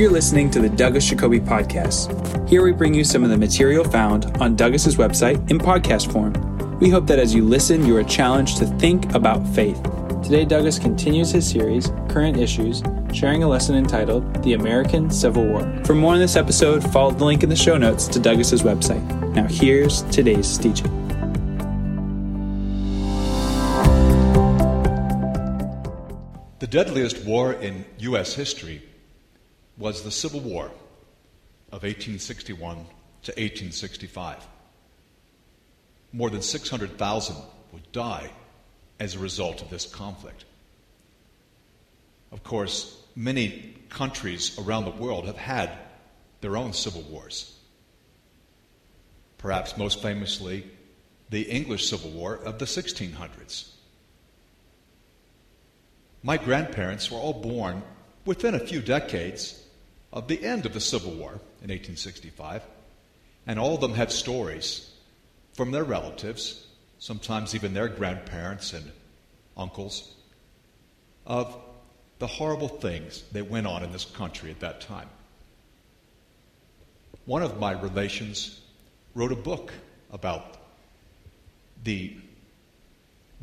You're listening to the Douglas Jacoby Podcast. Here we bring you some of the material found on Douglas's website in podcast form. We hope that as you listen, you are challenged to think about faith. Today, Douglas continues his series, Current Issues, sharing a lesson entitled The American Civil War. For more on this episode, follow the link in the show notes to Douglas's website. Now, here's today's teaching. The deadliest war in U.S. history was the Civil War of 1861 to 1865. More than 600,000 would die as a result of this conflict. Of course, many countries around the world have had their own civil wars. Perhaps most famously, the English Civil War of the 1600s. My grandparents were all born within a few decades of the end of the Civil War in 1865, and all of them had stories from their relatives, sometimes even their grandparents and uncles, of the horrible things that went on in this country at that time. One of my relations wrote a book about the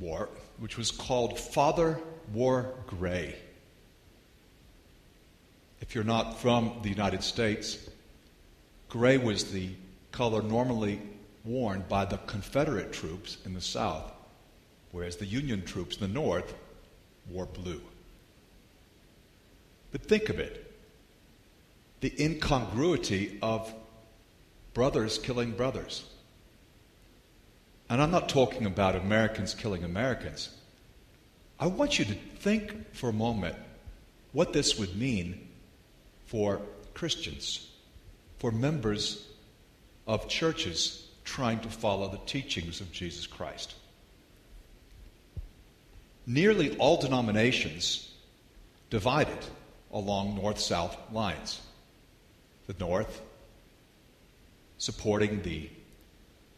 war, which was called Father Wore Gray. If you're not from the United States, gray was the color normally worn by the Confederate troops in the South, whereas the Union troops in the North wore blue. But think of it the incongruity of brothers killing brothers. And I'm not talking about Americans killing Americans. I want you to think for a moment what this would mean for Christians, for members of churches trying to follow the teachings of Jesus Christ. Nearly all denominations divided along north south lines. The north supporting the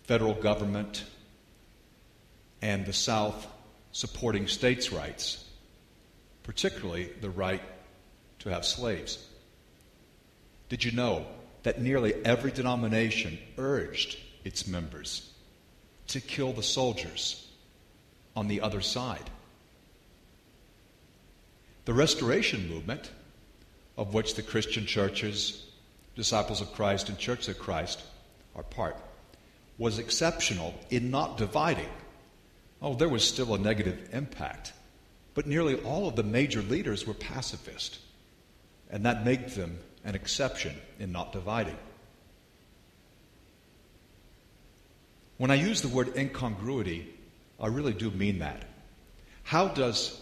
federal government, and the south supporting states' rights, particularly the right to have slaves. Did you know that nearly every denomination urged its members to kill the soldiers on the other side? The Restoration Movement, of which the Christian churches, Disciples of Christ, and Church of Christ are part, was exceptional in not dividing. Oh, there was still a negative impact, but nearly all of the major leaders were pacifist, and that made them an exception in not dividing. When I use the word incongruity, I really do mean that. How does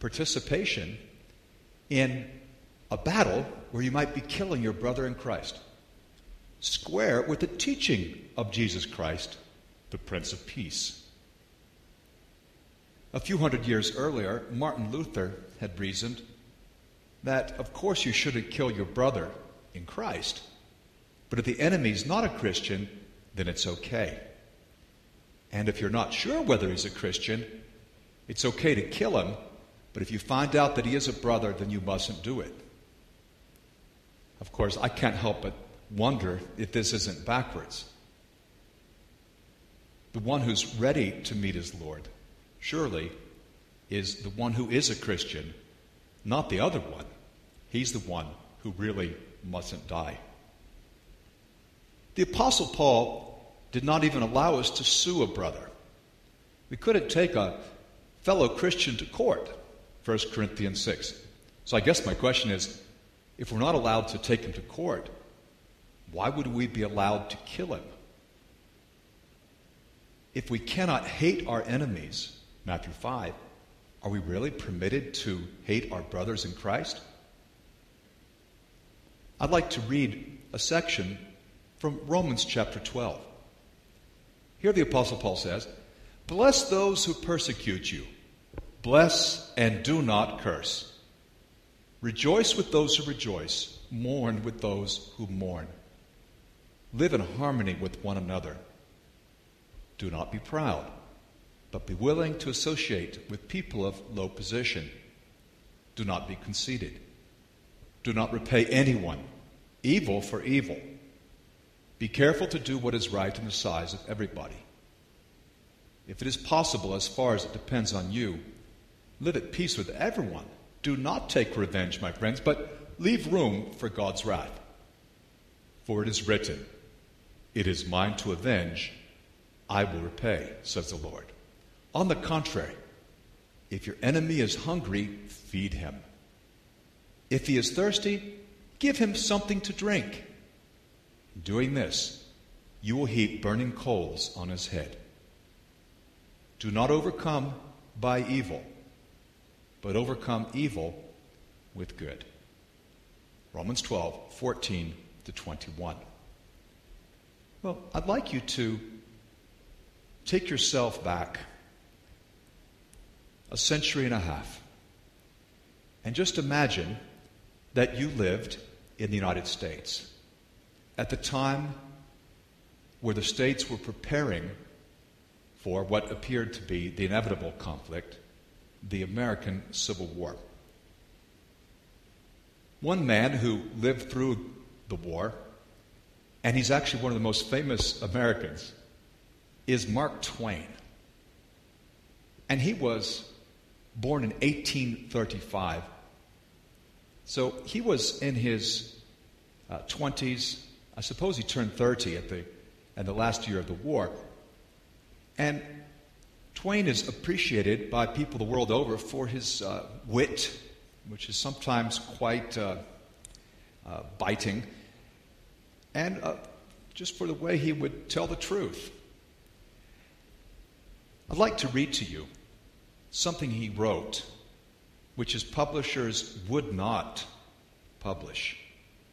participation in a battle where you might be killing your brother in Christ square with the teaching of Jesus Christ, the Prince of Peace? A few hundred years earlier, Martin Luther had reasoned that, of course, you shouldn't kill your brother in Christ, but if the enemy's not a Christian, then it's okay. And if you're not sure whether he's a Christian, it's okay to kill him, but if you find out that he is a brother, then you mustn't do it. Of course, I can't help but wonder if this isn't backwards. The one who's ready to meet his Lord, surely, is the one who is a Christian, not the other one. He's the one who really mustn't die. The Apostle Paul did not even allow us to sue a brother. We couldn't take a fellow Christian to court, 1 Corinthians 6. So I guess my question is if we're not allowed to take him to court, why would we be allowed to kill him? If we cannot hate our enemies, Matthew 5, are we really permitted to hate our brothers in Christ? I'd like to read a section from Romans chapter 12. Here the Apostle Paul says, Bless those who persecute you, bless and do not curse. Rejoice with those who rejoice, mourn with those who mourn. Live in harmony with one another. Do not be proud, but be willing to associate with people of low position. Do not be conceited. Do not repay anyone evil for evil. Be careful to do what is right in the size of everybody. If it is possible, as far as it depends on you, live at peace with everyone. Do not take revenge, my friends, but leave room for God's wrath. For it is written, It is mine to avenge, I will repay, says the Lord. On the contrary, if your enemy is hungry, feed him. If he is thirsty, give him something to drink. Doing this, you will heap burning coals on his head. Do not overcome by evil, but overcome evil with good. Romans 12, 14 to 21. Well, I'd like you to take yourself back a century and a half and just imagine that you lived in the United States at the time where the states were preparing for what appeared to be the inevitable conflict, the American Civil War. One man who lived through the war, and he's actually one of the most famous Americans, is Mark Twain. And he was born in 1835. So he was in his uh, 20s. I suppose he turned 30 at the, at the last year of the war. And Twain is appreciated by people the world over for his uh, wit, which is sometimes quite uh, uh, biting, and uh, just for the way he would tell the truth. I'd like to read to you something he wrote, which his publishers would not publish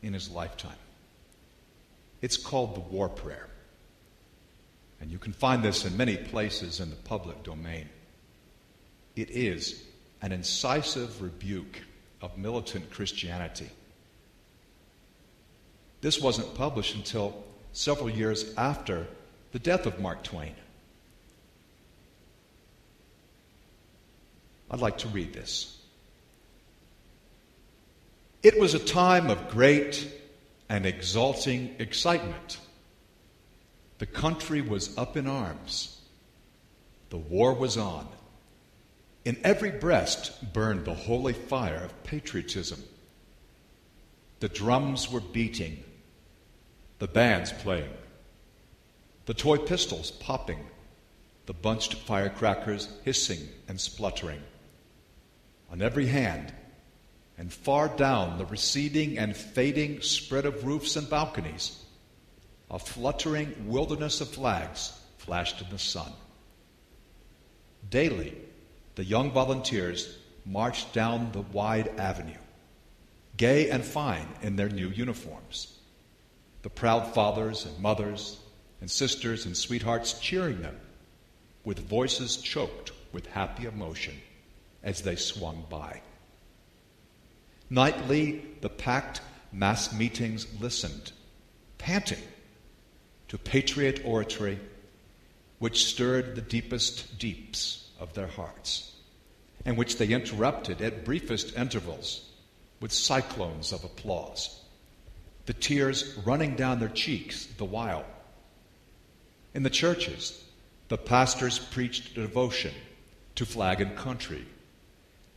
in his lifetime. It's called the War Prayer. And you can find this in many places in the public domain. It is an incisive rebuke of militant Christianity. This wasn't published until several years after the death of Mark Twain. I'd like to read this. It was a time of great and exalting excitement. The country was up in arms. The war was on. In every breast burned the holy fire of patriotism. The drums were beating, the bands playing, the toy pistols popping, the bunched firecrackers hissing and spluttering. On every hand, and far down the receding and fading spread of roofs and balconies, a fluttering wilderness of flags flashed in the sun. Daily, the young volunteers marched down the wide avenue, gay and fine in their new uniforms. The proud fathers and mothers and sisters and sweethearts cheering them with voices choked with happy emotion as they swung by. Nightly, the packed mass meetings listened, panting to patriot oratory which stirred the deepest deeps of their hearts, and which they interrupted at briefest intervals with cyclones of applause, the tears running down their cheeks the while. In the churches, the pastors preached devotion to flag and country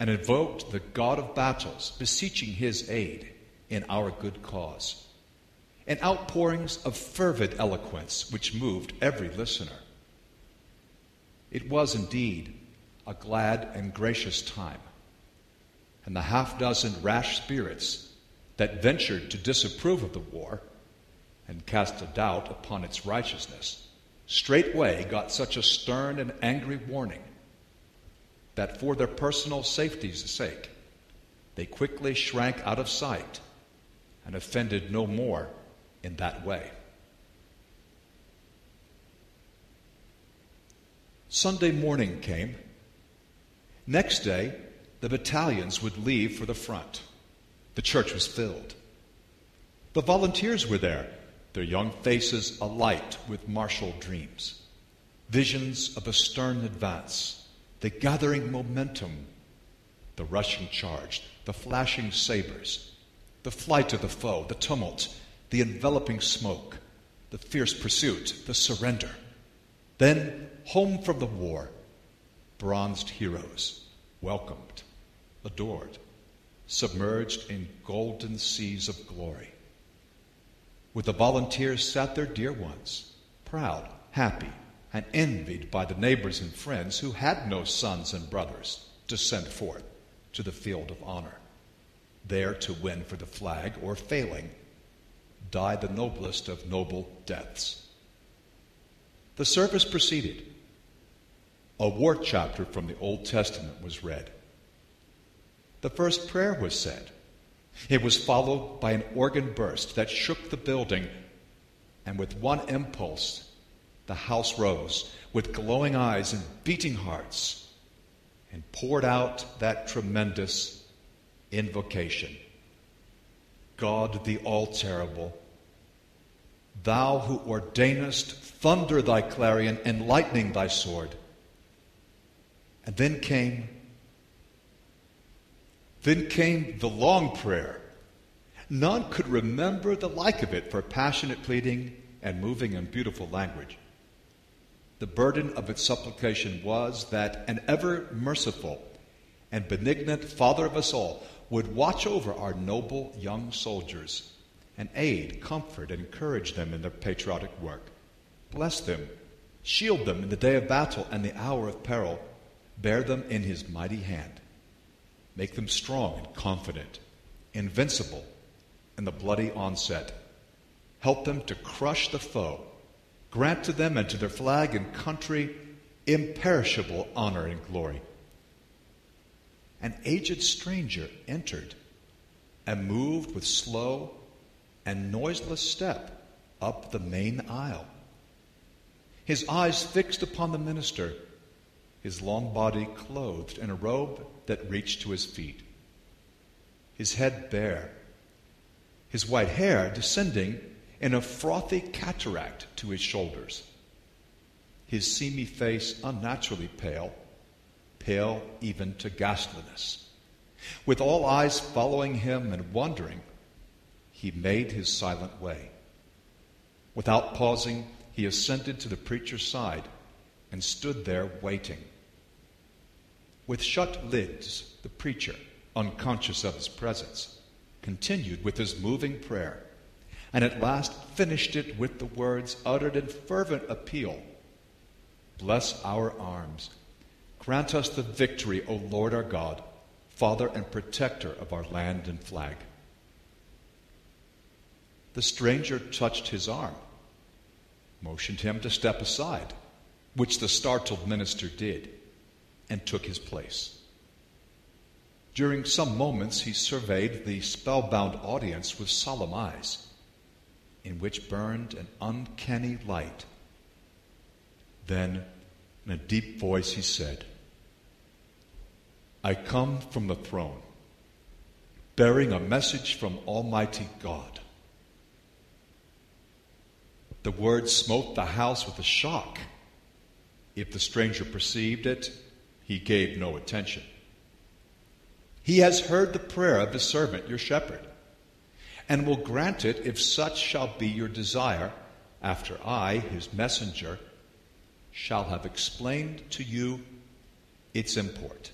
and invoked the God of battles, beseeching his aid in our good cause and outpourings of fervid eloquence which moved every listener. It was indeed a glad and gracious time, and the half dozen rash spirits that ventured to disapprove of the war and cast a doubt upon its righteousness straightway got such a stern and angry warning that for their personal safety's sake they quickly shrank out of sight and offended no more in that way. Sunday morning came. Next day, the battalions would leave for the front. The church was filled. The volunteers were there, their young faces alight with martial dreams, visions of a stern advance, the gathering momentum, the rushing charge, the flashing sabers, the flight of the foe, the tumult, the enveloping smoke, the fierce pursuit, the surrender. Then, home from the war, bronzed heroes, welcomed, adored, submerged in golden seas of glory. With the volunteers sat their dear ones, proud, happy, and envied by the neighbors and friends who had no sons and brothers to send forth to the field of honor, there to win for the flag, or failing, die the noblest of noble deaths. The service proceeded. A war chapter from the Old Testament was read. The first prayer was said. It was followed by an organ burst that shook the building, and with one impulse, the house rose with glowing eyes and beating hearts and poured out that tremendous invocation God the All Terrible, thou who ordainest thunder thy clarion and lightning thy sword. And then came then came the long prayer. None could remember the like of it for passionate pleading and moving and beautiful language. The burden of its supplication was that an ever merciful and benignant Father of us all would watch over our noble young soldiers and aid, comfort, and encourage them in their patriotic work. Bless them, shield them in the day of battle and the hour of peril, bear them in his mighty hand. Make them strong and confident, invincible in the bloody onset. Help them to crush the foe. Grant to them and to their flag and country imperishable honor and glory. An aged stranger entered and moved with slow and noiseless step up the main aisle. His eyes fixed upon the minister, his long body clothed in a robe that reached to his feet, his head bare, his white hair descending in a frothy cataract to his shoulders, his seamy face unnaturally pale, pale even to ghastliness. With all eyes following him and wondering, he made his silent way. Without pausing, he ascended to the preacher's side and stood there waiting. With shut lids, the preacher, unconscious of his presence, continued with his moving prayer, and at last finished it with the words uttered in fervent appeal Bless our arms. Grant us the victory, O Lord our God, Father and protector of our land and flag. The stranger touched his arm, motioned him to step aside, which the startled minister did and took his place. During some moments, he surveyed the spellbound audience with solemn eyes, in which burned an uncanny light. Then, in a deep voice, he said, I come from the throne, bearing a message from Almighty God. The words smote the house with a shock. If the stranger perceived it, he gave no attention. He has heard the prayer of his servant, your shepherd, and will grant it if such shall be your desire, after I, his messenger, shall have explained to you its import.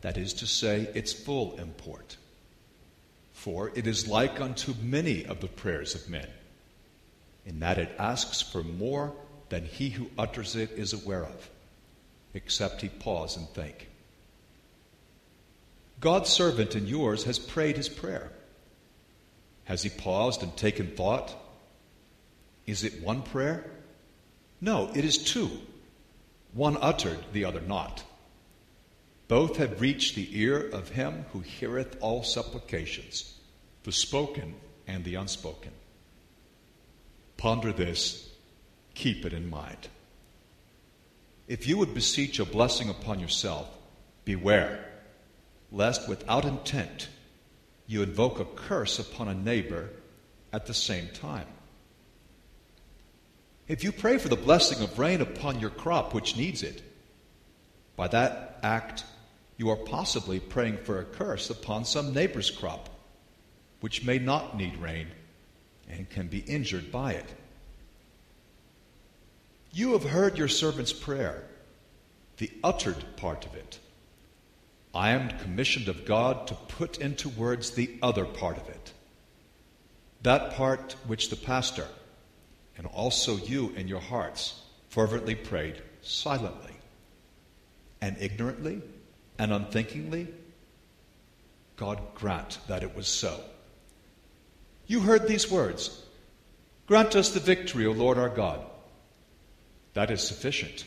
That is to say, its full import. For it is like unto many of the prayers of men, in that it asks for more than he who utters it is aware of except he pause and think. God's servant and yours has prayed his prayer. Has he paused and taken thought? Is it one prayer? No, it is two. One uttered, the other not. Both have reached the ear of him who heareth all supplications, the spoken and the unspoken. Ponder this, keep it in mind. If you would beseech a blessing upon yourself, beware, lest without intent you invoke a curse upon a neighbor at the same time. If you pray for the blessing of rain upon your crop which needs it, by that act you are possibly praying for a curse upon some neighbor's crop which may not need rain and can be injured by it. You have heard your servant's prayer, the uttered part of it. I am commissioned of God to put into words the other part of it, that part which the pastor and also you in your hearts fervently prayed silently and ignorantly and unthinkingly. God grant that it was so. You heard these words Grant us the victory, O Lord our God. That is sufficient.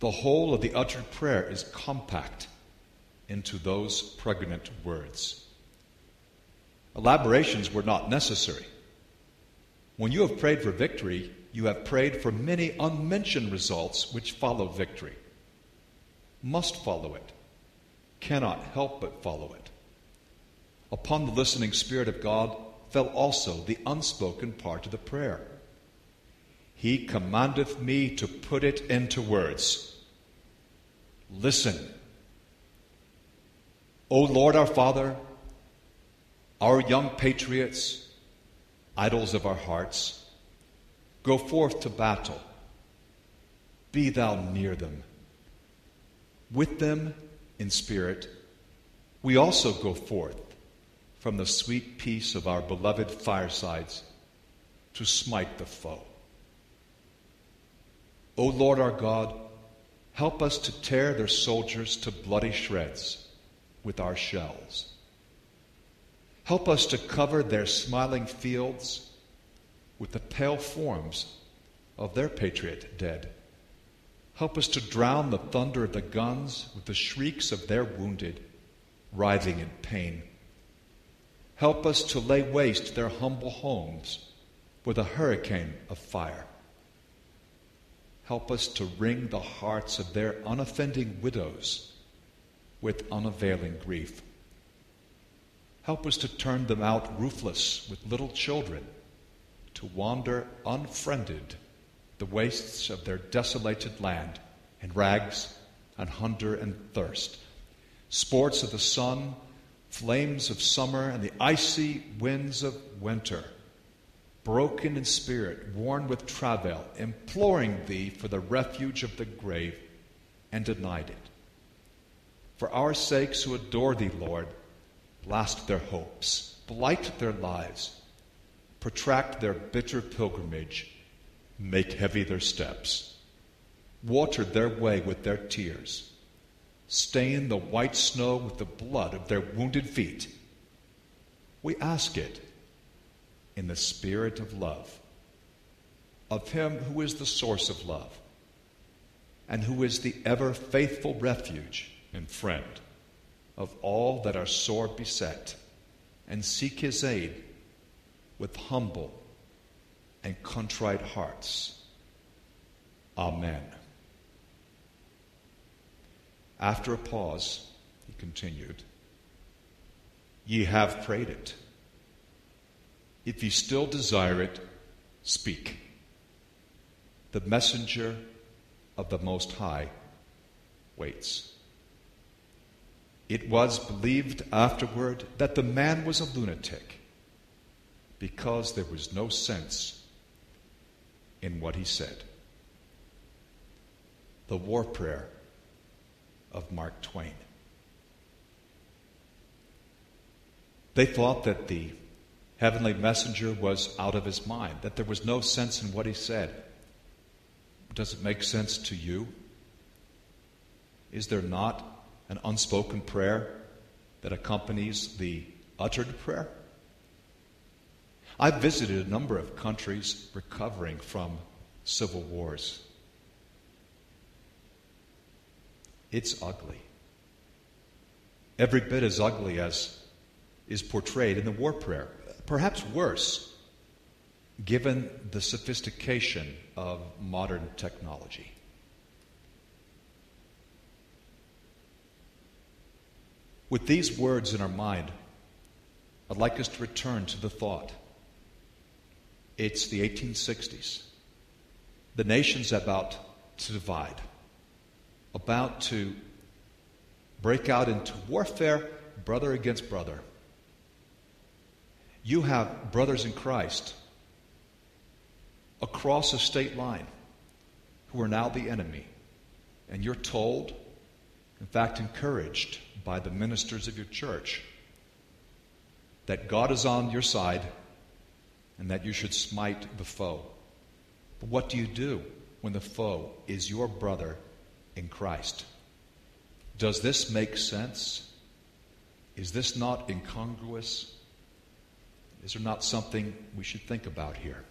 The whole of the uttered prayer is compact into those pregnant words. Elaborations were not necessary. When you have prayed for victory, you have prayed for many unmentioned results which follow victory. Must follow it, cannot help but follow it. Upon the listening Spirit of God fell also the unspoken part of the prayer. He commandeth me to put it into words. Listen. O Lord our Father, our young patriots, idols of our hearts, go forth to battle. Be thou near them. With them in spirit, we also go forth from the sweet peace of our beloved firesides to smite the foe. O Lord our God, help us to tear their soldiers to bloody shreds with our shells. Help us to cover their smiling fields with the pale forms of their patriot dead. Help us to drown the thunder of the guns with the shrieks of their wounded, writhing in pain. Help us to lay waste their humble homes with a hurricane of fire. Help us to wring the hearts of their unoffending widows with unavailing grief. Help us to turn them out roofless with little children, to wander unfriended the wastes of their desolated land in rags and hunger and thirst, sports of the sun flames of summer and the icy winds of winter, broken in spirit, worn with travail, imploring thee for the refuge of the grave, and denied it. For our sakes who adore thee, Lord, blast their hopes, blight their lives, protract their bitter pilgrimage, make heavy their steps, water their way with their tears stain the white snow with the blood of their wounded feet. We ask it in the spirit of love, of Him who is the source of love, and who is the ever faithful refuge and friend of all that are sore beset, and seek His aid with humble and contrite hearts. Amen. After a pause, he continued, Ye have prayed it. If ye still desire it, speak. The messenger of the Most High waits. It was believed afterward that the man was a lunatic because there was no sense in what he said. The war prayer of Mark Twain. They thought that the heavenly messenger was out of his mind, that there was no sense in what he said. Does it make sense to you? Is there not an unspoken prayer that accompanies the uttered prayer? I've visited a number of countries recovering from civil wars. It's ugly. Every bit as ugly as is portrayed in the war prayer. Perhaps worse, given the sophistication of modern technology. With these words in our mind, I'd like us to return to the thought. It's the 1860s. The nation's about to divide about to break out into warfare, brother against brother. you have brothers in Christ across a state line who are now the enemy, and you're told, in fact, encouraged by the ministers of your church, that God is on your side and that you should smite the foe. But what do you do when the foe is your brother in Christ? Does this make sense? Is this not incongruous? Is there not something we should think about here?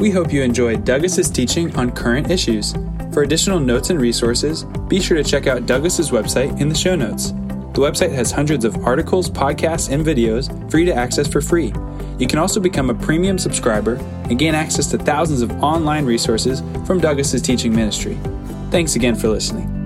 We hope you enjoyed Douglas's teaching on current issues. For additional notes and resources, be sure to check out Douglas's website in the show notes. The website has hundreds of articles, podcasts, and videos for you to access for free. You can also become a premium subscriber and gain access to thousands of online resources from Douglas's teaching ministry. Thanks again for listening.